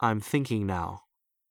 I'm thinking now.